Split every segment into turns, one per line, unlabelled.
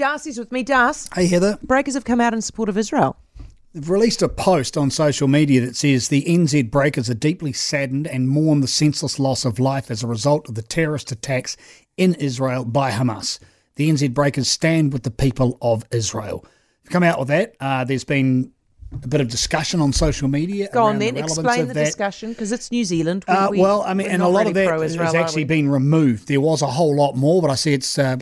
D'Arcy's with me. D'Arcy,
Hey Heather,
Breakers have come out in support of Israel.
they've released a post on social media that says the NZ Breakers are deeply saddened and mourn the senseless loss of life as a result of the terrorist attacks in Israel by Hamas. The NZ Breakers stand with the people of Israel. They've come out with that. Uh, there's been a bit of discussion on social media.
Go on then,
the
explain the
that.
discussion because it's New Zealand. We-
Uh, well, I mean, and a lot of that has actually been removed. There was a whole lot more, but I see it's uh,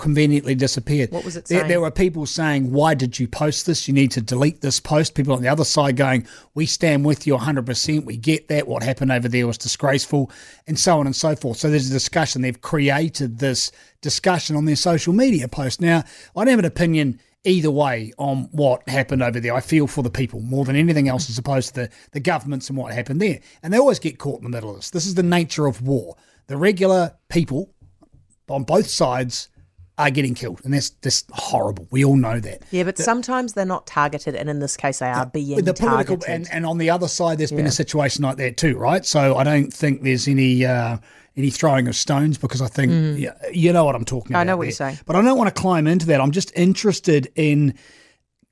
conveniently disappeared.
What was it
There,
saying?
there were people saying, "Why did you post this? You need to delete this post." People on the other side going, "We stand with you 100. percent We get that. What happened over there was disgraceful," and so on and so forth. So there's a discussion. They've created this discussion on their social media post. Now, I don't have an opinion either way on what happened over there. I feel for the people more than anything else as opposed to the, the governments and what happened there. And they always get caught in the middle of this. This is the nature of war. The regular people on both sides are getting killed. And that's just horrible. We all know that.
Yeah, but sometimes they're not targeted, and in this case, they are being
the political
targeted.
and, and on the other side there's been a situation like that too, right? So I don't think there's any uh, any throwing of stones because I think yeah, you know what I'm talking about.
Mm. I know what
there.
you're saying.
But I don't want to climb into that. I'm just interested in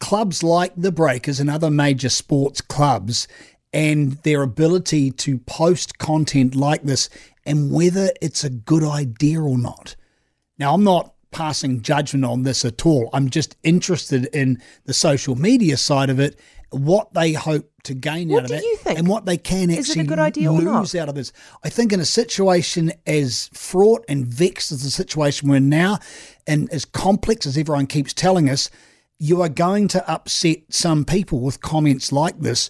clubs like the Breakers and other major sports clubs and their ability to post content like this and whether it's a good idea or not. Now, I'm not passing judgment on this at all. I'm just interested in the social media side of it, what they hope to gain
What
out of it, and what they can
Is it a
actually
good idea
lose out of this. I think in a situation as fraught and vexed as the situation we're now, and as complex as everyone keeps telling us, you are going to upset some people with comments like this.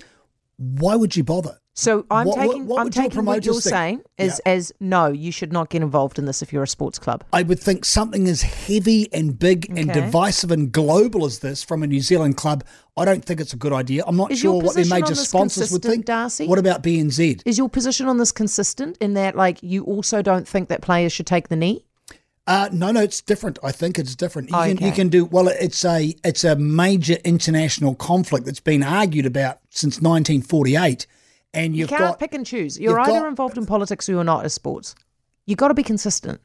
Why would you bother?
So I'm
What- what-
taking
what
I'm
would your
taking what you're
think?
saying as as no, you should not get involved in this if you're a sports club.
I would think something as heavy and big and divisive and global as this from a New Zealand club, I don't think it's a good idea. I'm not
Is
sure what their major sponsors would think.
D'Arcy?
What about BNZ?
Is your position on this consistent in that like you also don't think that players should take the knee?
Uh, no, no, it's different. I think it's different. You,
Oh,
can, you can do well. It's a it's a major international conflict that's been argued about since 1948, and
You
you've
can't
got
pick and choose. You're either
got-
involved in politics or you're not as sports. You've got to be consistent.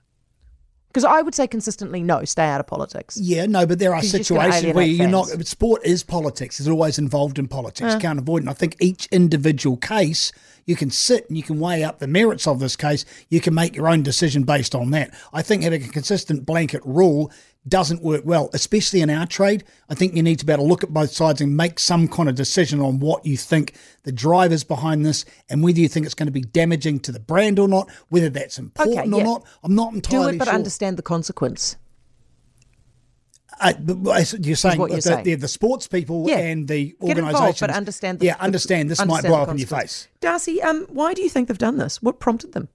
Because I would say consistently, no, stay out of politics.
Yeah, no, but there are situations where you're not. Sport is politics. It's always involved in politics. You can't avoid it. And I think each individual case, you can sit and you can weigh up the merits of this case. You can make your own decision based on that. I think having a consistent blanket rule doesn't work well, especially in our trade. I think you need to be able to look at both sides and make some kind of decision on what you think the drivers behind this and whether you think it's going to be damaging to the brand or not, whether that's important or
yeah.
not. I'm not
Do
entirely
it, but
sure.
understand the consequence.
Uh, but but you're saying
what you're
the,
saying.
The, the sports people
Yeah.
and the
Get involved,
organisations.
but understand. The,
yeah, understand this might blow up in your face.
D'Arcy, um, why do you think they've done this? What prompted them?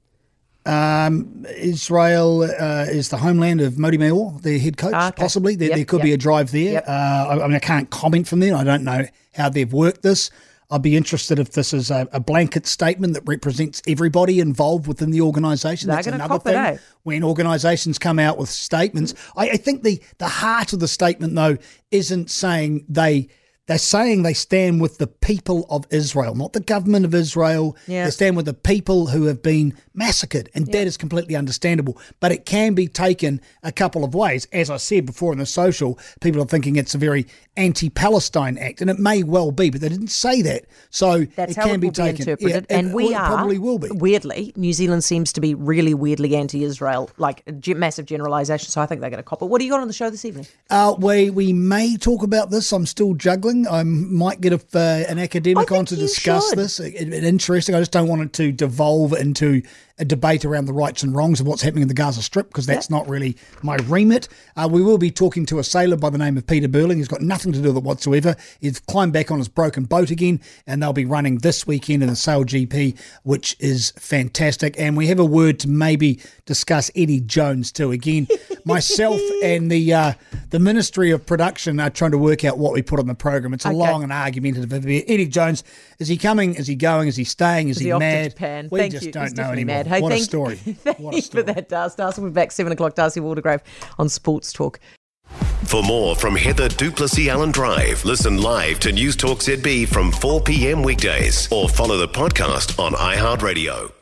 Um, Israel uh, is the homeland of Mody Maor, their head coach.
Ah, okay.
Possibly there,
Yep,
there could
yep.
be a drive there.
Yep.
Uh, I, I mean, I can't comment from there. I don't know how they've worked this. I'd be interested if this is a, a blanket statement that represents everybody involved within the organisation. That's another
cop it,
thing.
eh?
When organisations come out with statements, I, I think the the heart of the statement though isn't saying they. They're saying they stand with the people of Israel, not the government of Israel.
Yeah.
They stand with the people who have been massacred, and that is completely understandable. But it can be taken a couple of ways. As I said before in the social, people are thinking it's a very anti-Palestine act, and it may well be, but they didn't say that, so
That's
it
how
can
it
be
will
taken.
be interpreted.
Yeah,
and
it-
we
well,
are
probably will be.
weirdly. New Zealand seems to be really weirdly anti-Israel, like a massive generalisation. So I think they're going to cop it. What do you got on the show this evening?
Uh, we we may talk about this. I'm still juggling. I might get a, uh, an academic on to discuss
should.
this. It, it- interesting. I just don't want it to devolve into a debate around the rights and wrongs of what's happening in the Gaza Strip because that's not really my remit. Uh, we will be talking to a sailor by the name of Peter Burling. He's got nothing to do with it whatsoever. He's climbed back on his broken boat again, and they'll be running this weekend in the SailGP, which is fantastic. And we have a word to maybe discuss Eddie Jones too. Again, myself and the uh, the Ministry of Production are trying to work out what we put on the program. It's a
Okay.
long and argumentative affair. Eddie Jones, is he coming? Is he going? Is he staying? Is,
Is
he,
he off to
mad?
Japan?
We
Thank
just
you.
don't
He's
know anymore.
mad. Hey,
what a story!
Thank
what a story!
for that, D'Arcy. D'Arcy will be back seven o'clock. D'Arcy Waldegrave on Sportstalk.
For more from Heather du Plessis-Allen Drive, listen live to Newstalk ZB from 4 p.m. weekdays or follow the podcast on iHeartRadio.